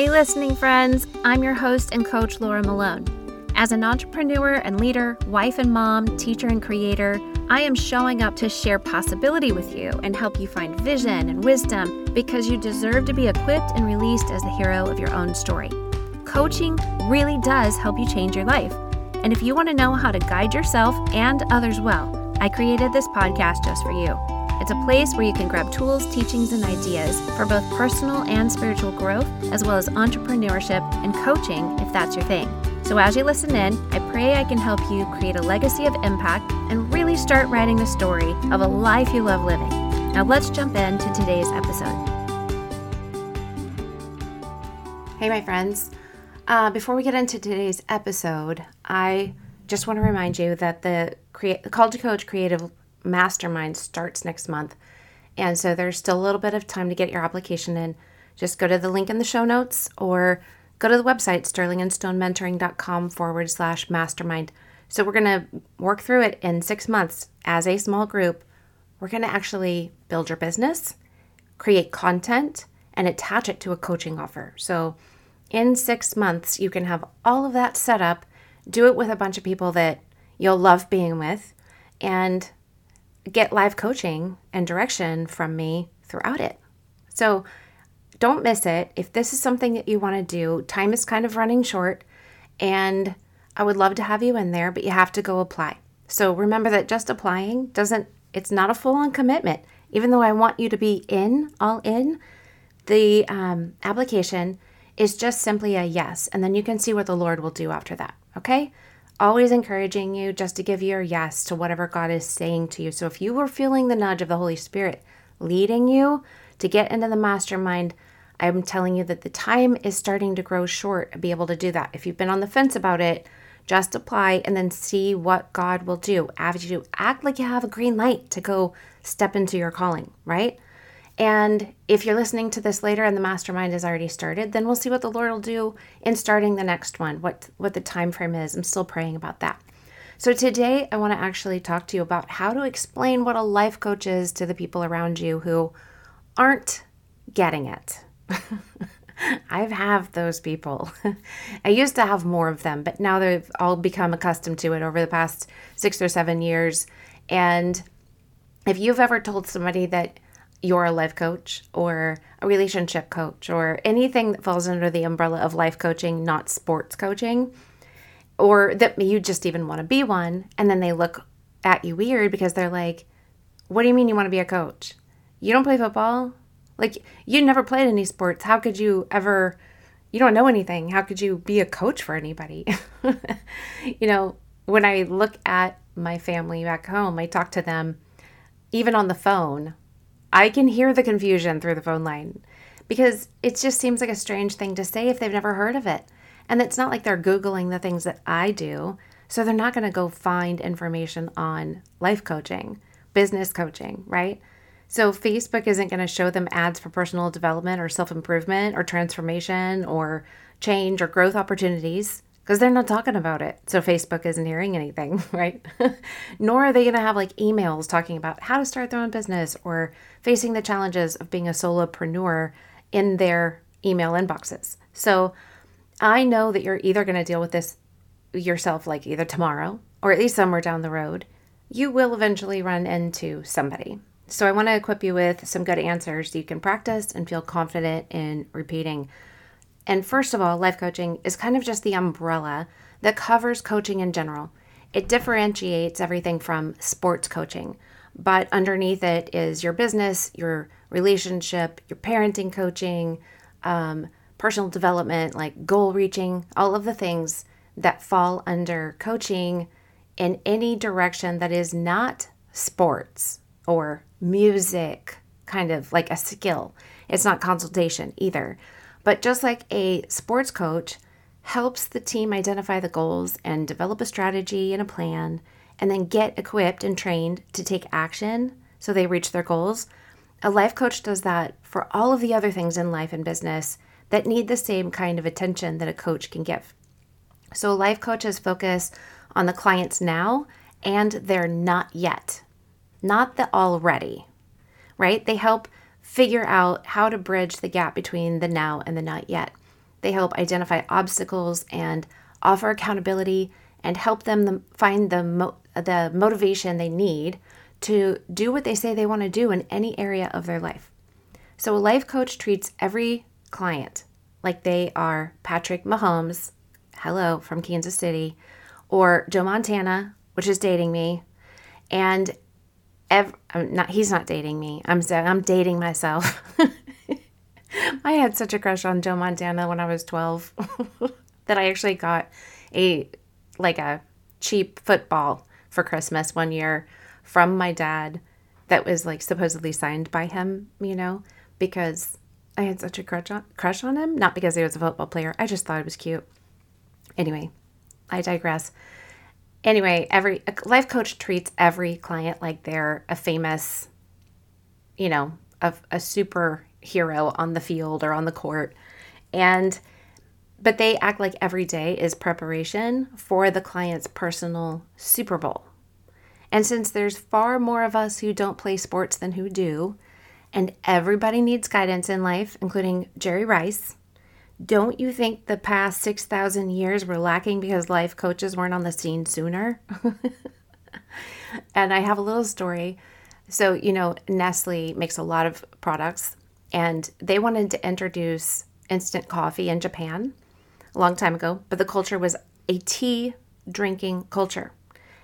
Hey, listening friends, I'm your host and coach, Laura Malone. As an entrepreneur and leader, wife and mom, teacher and creator, I am showing up to share possibility with you and help you find vision and wisdom because you deserve to be equipped and released as the hero of your own story. Coaching really does help you change your life. And if you want to know how to guide yourself and others well, I created this podcast just for you. It's a place where you can grab tools, teachings, and ideas for both personal and spiritual growth, as well as entrepreneurship and coaching if that's your thing. So, as you listen in, I pray I can help you create a legacy of impact and really start writing the story of a life you love living. Now, let's jump into today's episode. Hey, my friends. Uh, before we get into today's episode, I just want to remind you that the, Called to Coach Creative mastermind starts next month. And so there's still a little bit of time to get your application in. Just go to the link in the show notes or go to the website, sterlingandstonementoring.com forward slash mastermind. So we're going to work through it in six months as a small group. We're going to actually build your business, create content, and attach it to a coaching offer. So in six months, you can have all of that set up, do it with a bunch of people that you'll love being with, and get live coaching and direction from me throughout it. So don't miss it. If this is something that you want to do, time is kind of running short and I would love to have you in there, but you have to go apply. So remember that just applying doesn't, it's not a full on commitment. Even though I want you to be in, all in, the um, application is just simply a yes. And then you can see what the Lord will do after that. Okay? Always encouraging you just to give your yes to whatever God is saying to you. So if you were feeling the nudge of the Holy Spirit leading you to get into the mastermind, I'm telling you that the time is starting to grow short to be able to do that. If you've been on the fence about it, just apply and then see what God will do. As you act like you have a green light to go step into your calling, right? And if you're listening to this later and the mastermind has already started, then we'll see what the Lord will do in starting the next one, what what the time frame is. I'm still praying about that. So today I want to actually talk to you about how to explain what a life coach is to the people around you who aren't getting it. I've have those people. I used to have more of them, but now they've all become accustomed to it over the past 6 or 7 years. And if you've ever told somebody that you're a life coach or a relationship coach or anything that falls under the umbrella of life coaching, not sports coaching, or that you just even want to be one, and then they look at you weird because they're like, What do you mean you want to be a coach? You don't play football? Like, you never played any sports. How could you ever? You don't know anything. How could you be a coach for anybody? you know, when I look at my family back home, I talk to them even on the phone I can hear the confusion through the phone line because it just seems like a strange thing to say if they've never heard of it. And it's not like they're Googling the things that I do. So they're not going to go find information on life coaching, business coaching, right? So Facebook isn't going to show them ads for personal development or self improvement or transformation or change or growth opportunities because they're not talking about it. So Facebook isn't hearing anything, right? Nor are they going to have like emails talking about how to start their own business or facing the challenges of being a solopreneur in their email inboxes. So I know that you're either going to deal with this yourself like either tomorrow or at least somewhere down the road. You will eventually run into somebody. So I want to equip you with some good answers you can practice and feel confident in repeating and first of all, life coaching is kind of just the umbrella that covers coaching in general. It differentiates everything from sports coaching, but underneath it is your business, your relationship, your parenting coaching, um, personal development, like goal reaching, all of the things that fall under coaching in any direction that is not sports or music, kind of like a skill. It's not consultation either. But just like a sports coach helps the team identify the goals and develop a strategy and a plan, and then get equipped and trained to take action so they reach their goals, a life coach does that for all of the other things in life and business that need the same kind of attention that a coach can give. So, life coaches focus on the clients now and they're not yet, not the already, right? They help figure out how to bridge the gap between the now and the not yet. They help identify obstacles and offer accountability and help them find the mo- the motivation they need to do what they say they want to do in any area of their life. So a life coach treats every client like they are Patrick Mahomes, hello from Kansas City, or Joe Montana, which is dating me, and ev- not he's not dating me. I'm I'm dating myself. I had such a crush on Joe Montana when I was 12 that I actually got a like a cheap football for Christmas one year from my dad that was like supposedly signed by him, you know, because I had such a crush on, crush on him, not because he was a football player. I just thought it was cute. Anyway, I digress. Anyway, every life coach treats every client like they're a famous, you know, a, a superhero on the field or on the court. And but they act like every day is preparation for the client's personal Super Bowl. And since there's far more of us who don't play sports than who do, and everybody needs guidance in life, including Jerry Rice, don't you think the past 6,000 years were lacking because life coaches weren't on the scene sooner? and I have a little story. So, you know, Nestle makes a lot of products, and they wanted to introduce instant coffee in Japan a long time ago, but the culture was a tea drinking culture.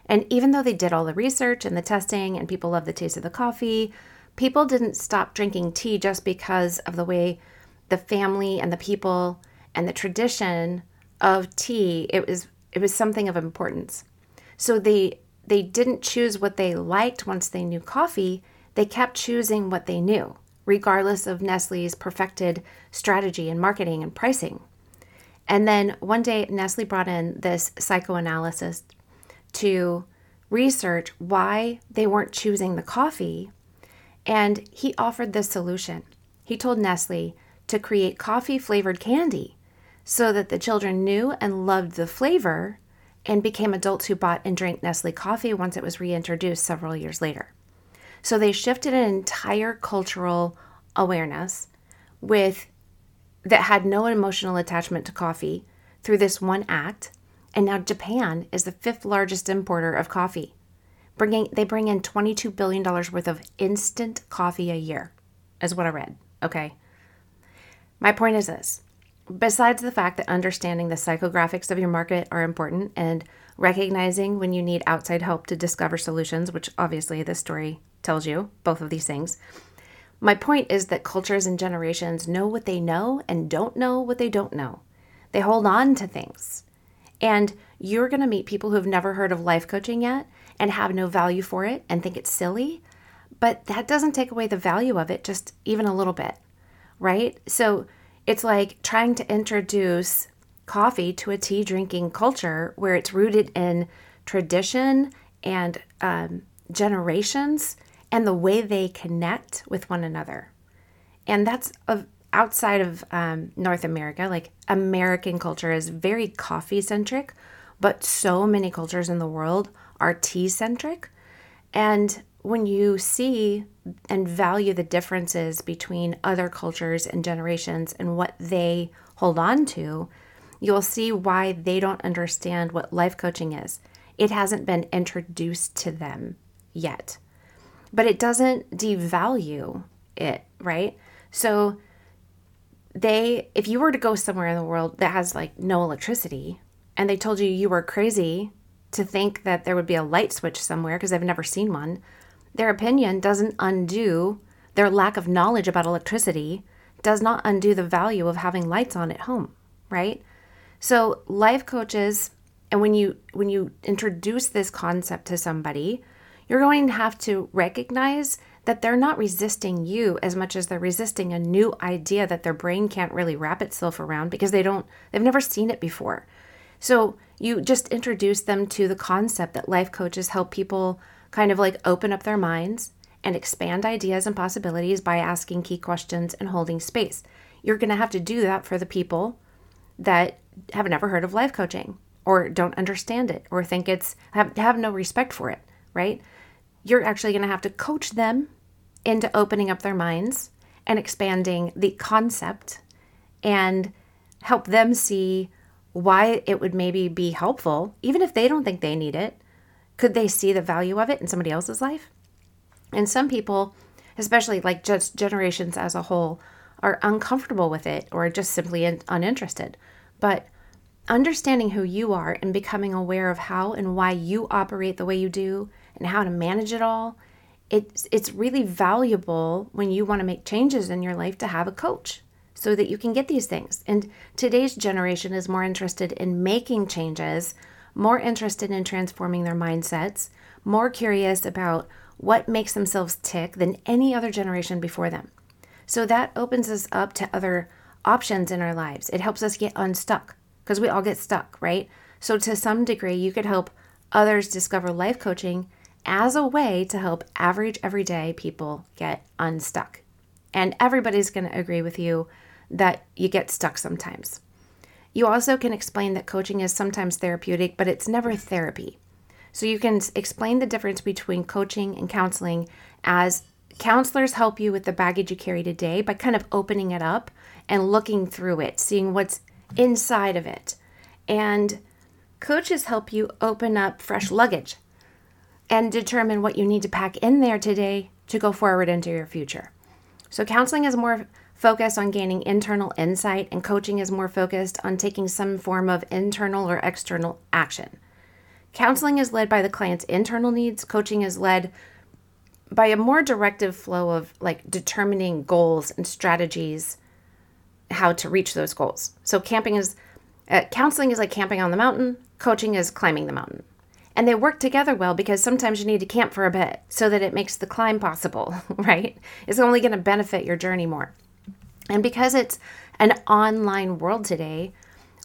And even though they did all the research and the testing and people loved the taste of the coffee, people didn't stop drinking tea just because of the way the family and the people and the tradition of tea it was it was something of importance. So they they didn't choose what they liked once they knew coffee, they kept choosing what they knew, regardless of Nestle's perfected strategy and marketing and pricing. And then one day, Nestle brought in this psychoanalyst to research why they weren't choosing the coffee. And he offered this solution. He told Nestle to create coffee flavored candy so that the children knew and loved the flavor and became adults who bought and drank Nestle coffee once it was reintroduced several years later. So they shifted an entire cultural awareness with that had no emotional attachment to coffee through this one act and now Japan is the fifth largest importer of coffee. Bringing they bring in 22 billion dollars worth of instant coffee a year. Is what I read. Okay. My point is this. Besides the fact that understanding the psychographics of your market are important and recognizing when you need outside help to discover solutions, which obviously this story tells you, both of these things, my point is that cultures and generations know what they know and don't know what they don't know. They hold on to things. And you're going to meet people who have never heard of life coaching yet and have no value for it and think it's silly. But that doesn't take away the value of it, just even a little bit, right? So it's like trying to introduce coffee to a tea drinking culture where it's rooted in tradition and um, generations and the way they connect with one another. And that's outside of um, North America, like American culture is very coffee centric, but so many cultures in the world are tea centric. And when you see and value the differences between other cultures and generations and what they hold on to, you'll see why they don't understand what life coaching is. It hasn't been introduced to them yet, but it doesn't devalue it, right? So they if you were to go somewhere in the world that has like no electricity and they told you you were crazy to think that there would be a light switch somewhere because they've never seen one their opinion doesn't undo their lack of knowledge about electricity does not undo the value of having lights on at home right so life coaches and when you when you introduce this concept to somebody you're going to have to recognize that they're not resisting you as much as they're resisting a new idea that their brain can't really wrap itself around because they don't they've never seen it before. So you just introduce them to the concept that life coaches help people kind of like open up their minds and expand ideas and possibilities by asking key questions and holding space. You're going to have to do that for the people that have never heard of life coaching or don't understand it or think it's have, have no respect for it, right? You're actually going to have to coach them into opening up their minds and expanding the concept and help them see why it would maybe be helpful, even if they don't think they need it. Could they see the value of it in somebody else's life? And some people, especially like just generations as a whole, are uncomfortable with it or just simply uninterested. But understanding who you are and becoming aware of how and why you operate the way you do and how to manage it all, it's, it's really valuable when you want to make changes in your life to have a coach so that you can get these things. And today's generation is more interested in making changes, more interested in transforming their mindsets, more curious about what makes themselves tick than any other generation before them. So that opens us up to other options in our lives. It helps us get unstuck because we all get stuck, right? So, to some degree, you could help others discover life coaching as a way to help average, everyday people get unstuck. And everybody's going to agree with you that you get stuck sometimes. You also can explain that coaching is sometimes therapeutic, but it's never therapy. So you can explain the difference between coaching and counseling as counselors help you with the baggage you carry today by kind of opening it up and looking through it, seeing what's inside of it. And coaches help you open up fresh luggage and determine what you need to pack in there today to go forward into your future. So counseling is more focused on gaining internal insight, and coaching is more focused on taking some form of internal or external action. Counseling is led by the client's internal needs, coaching is led by a more directive flow of like determining goals and strategies how to reach those goals. So camping is uh, counseling is like camping on the mountain, coaching is climbing the mountain. And they work together well because sometimes you need to camp for a bit so that it makes the climb possible, right? It's only going to benefit your journey more. And because it's an online world today,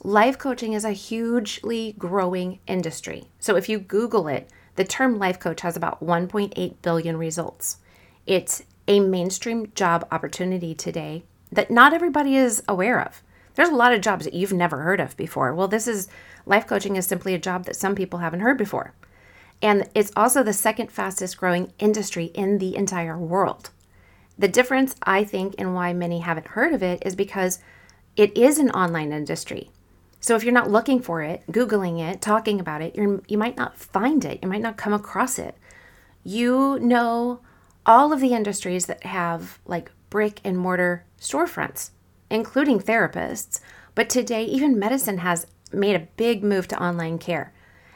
life coaching is a hugely growing industry. So if you Google it, the term life coach has about 1.8 billion results. It's a mainstream job opportunity today that not everybody is aware of. There's a lot of jobs that you've never heard of before. Well, this is life coaching is simply a job that some people haven't heard before. And it's also the second fastest growing industry in the entire world. The difference, I think, in why many haven't heard of it is because it is an online industry. So if you're not looking for it, Googling it, talking about it, you you might not find it. You might not come across it. You know all of the industries that have like brick and mortar storefronts, including therapists. But today, even medicine has made a big move to online care.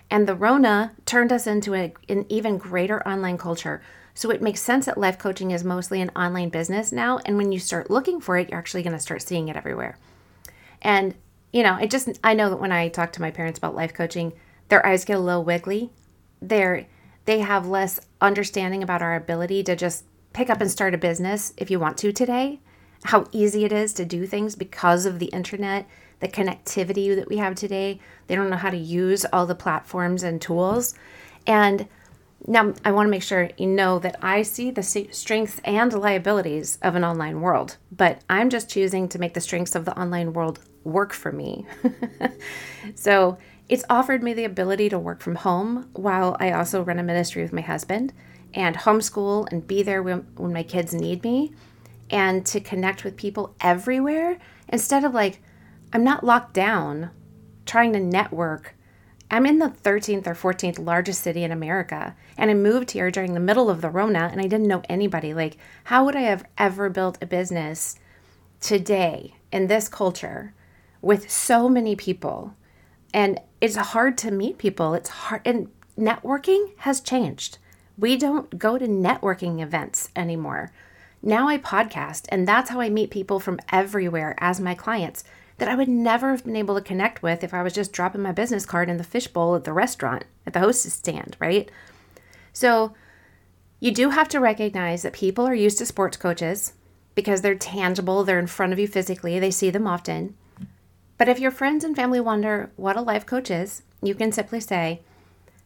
And the Rona turned us into a, an even greater online culture so it makes sense that life coaching is mostly an online business now. And when you start looking for it, you're actually going to start seeing it everywhere. And, you know, it just, I know that when I talk to my parents about life coaching, their eyes get a little wiggly. They're, they have less understanding about our ability to just pick up and start a business if you want to today, how easy it is to do things because of the internet, the connectivity that we have today. They don't know how to use all the platforms and tools. And now, I want to make sure you know that I see the strengths and liabilities of an online world, but I'm just choosing to make the strengths of the online world work for me. so, it's offered me the ability to work from home while I also run a ministry with my husband and homeschool and be there when, when my kids need me and to connect with people everywhere instead of like, I'm not locked down trying to network I'm in the 13th or 14th largest city in America, and I moved here during the middle of the Rona, and I didn't know anybody. Like, how would I have ever built a business today in this culture with so many people? And it's hard to meet people. It's hard, and networking has changed. We don't go to networking events anymore. Now I podcast, and that's how I meet people from everywhere as my clients that I would never have been able to connect with if I was just dropping my business card in the fishbowl at the restaurant, at the hostess stand, right? So you do have to recognize that people are used to sports coaches because they're tangible, they're in front of you physically, they see them often. But if your friends and family wonder what a life coach is, you can simply say,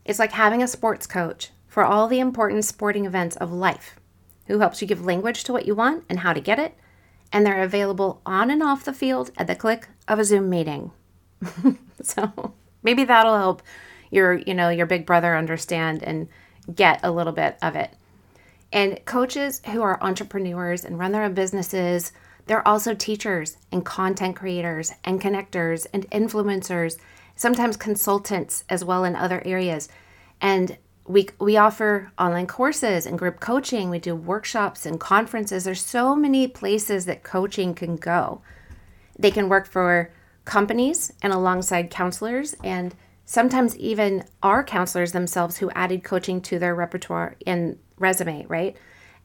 it's like having a sports coach for all the important sporting events of life who helps you give language to what you want and how to get it and they're available on and off the field at the click of a Zoom meeting. so maybe that'll help your, you know, your big brother understand and get a little bit of it. And coaches who are entrepreneurs and run their own businesses, They're also teachers and content creators and connectors and influencers, sometimes consultants as well in other areas. And we, we offer online courses and group coaching. We do workshops and conferences. There's so many places that coaching can go. They can work for companies and alongside counselors, and sometimes even our counselors themselves who added coaching to their repertoire and resume, right?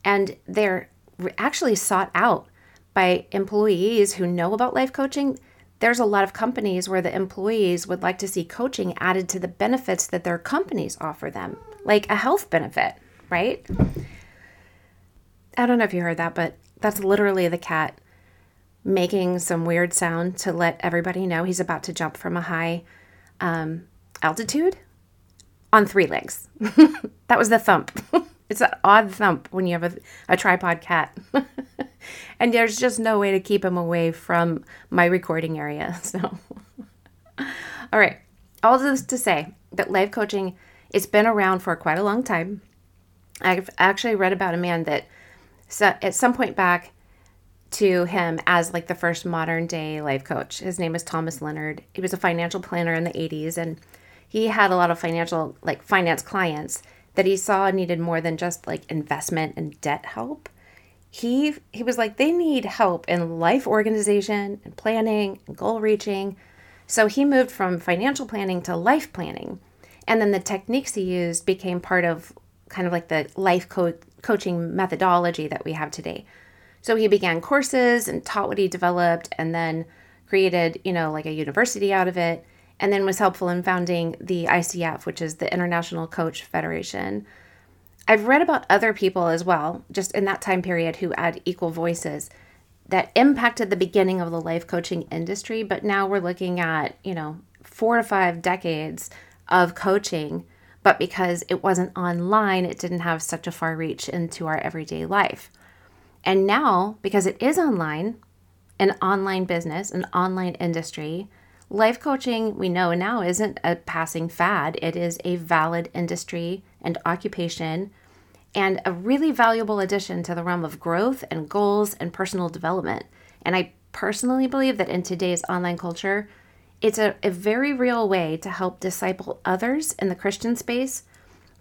And they're actually sought out by employees who know about life coaching. There's a lot of companies where the employees would like to see coaching added to the benefits that their companies offer them, like a health benefit, right? I don't know if you heard that, but that's literally the cat making some weird sound to let everybody know he's about to jump from a high um, altitude on three legs. that was the thump. it's an odd thump when you have a, a tripod cat. and there's just no way to keep him away from my recording area. So, all right. All this to say that life coaching, it's been around for quite a long time. I've actually read about a man that so at some point back to him as like the first modern day life coach. His name is Thomas Leonard. He was a financial planner in the 80s and he had a lot of financial like finance clients that he saw needed more than just like investment and debt help. He he was like they need help in life organization and planning and goal reaching. So he moved from financial planning to life planning. And then the techniques he used became part of kind of like the life co- coaching methodology that we have today. So he began courses and taught what he developed and then created, you know, like a university out of it and then was helpful in founding the ICF, which is the International Coach Federation. I've read about other people as well, just in that time period, who had equal voices that impacted the beginning of the life coaching industry. But now we're looking at, you know, four to five decades of coaching. But because it wasn't online, it didn't have such a far reach into our everyday life. And now, because it is online, an online business, an online industry, life coaching, we know now, isn't a passing fad. It is a valid industry and occupation and a really valuable addition to the realm of growth and goals and personal development. And I personally believe that in today's online culture, it's a, a very real way to help disciple others in the Christian space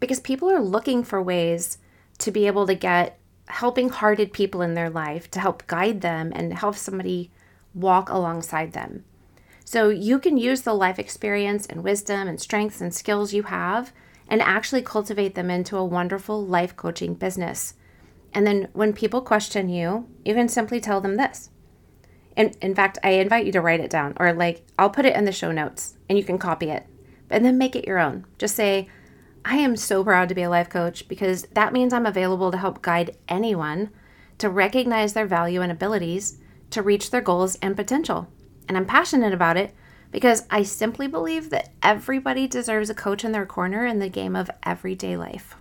because people are looking for ways to be able to get helping hearted people in their life to help guide them and help somebody walk alongside them. So you can use the life experience and wisdom and strengths and skills you have and actually cultivate them into a wonderful life coaching business. And then when people question you, you can simply tell them this. And in fact, I invite you to write it down or like I'll put it in the show notes and you can copy it. And then make it your own. Just say, I am so proud to be a life coach because that means I'm available to help guide anyone to recognize their value and abilities to reach their goals and potential. And I'm passionate about it because I simply believe that everybody deserves a coach in their corner in the game of everyday life.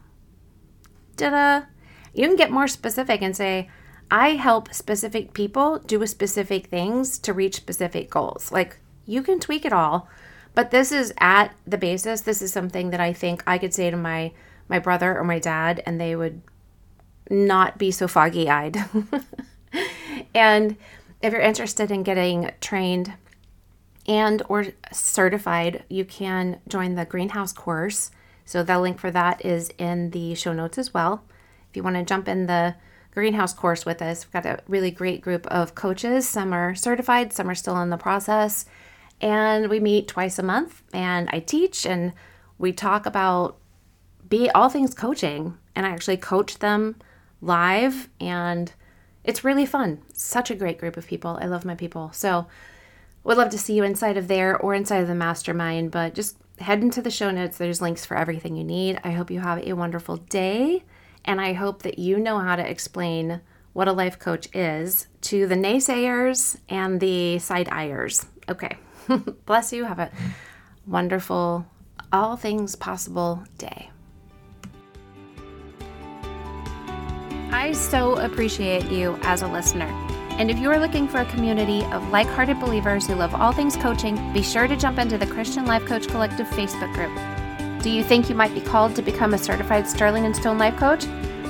Ta da! You can get more specific and say, I help specific people do specific things to reach specific goals. Like, you can tweak it all but this is at the basis. This is something that I think I could say to my my brother or my dad, and they would not be so foggy eyed. and if you're interested in getting trained and or certified, you can join the greenhouse course. So the link for that is in the show notes as well. If you want to jump in the greenhouse course with us, we've got a really great group of coaches. Some are certified, some are still in the process and we meet twice a month and I teach and we talk about be all things coaching and I actually coach them live and it's really fun. Such a great group of people. I love my people. So would love to see you inside of there or inside of the mastermind, but just head into the show notes. There's links for everything you need. I hope you have a wonderful day and I hope that you know how to explain what a life coach is to the naysayers and the side eyers. Okay. Bless you. Have a wonderful, all things possible day. I so appreciate you as a listener. And if you are looking for a community of like hearted believers who love all things coaching, be sure to jump into the Christian Life Coach Collective Facebook group. Do you think you might be called to become a certified Sterling and Stone life coach?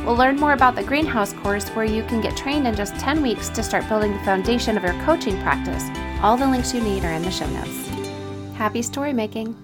We'll learn more about the Greenhouse course where you can get trained in just 10 weeks to start building the foundation of your coaching practice. All the links you need are in the show notes. Happy story making!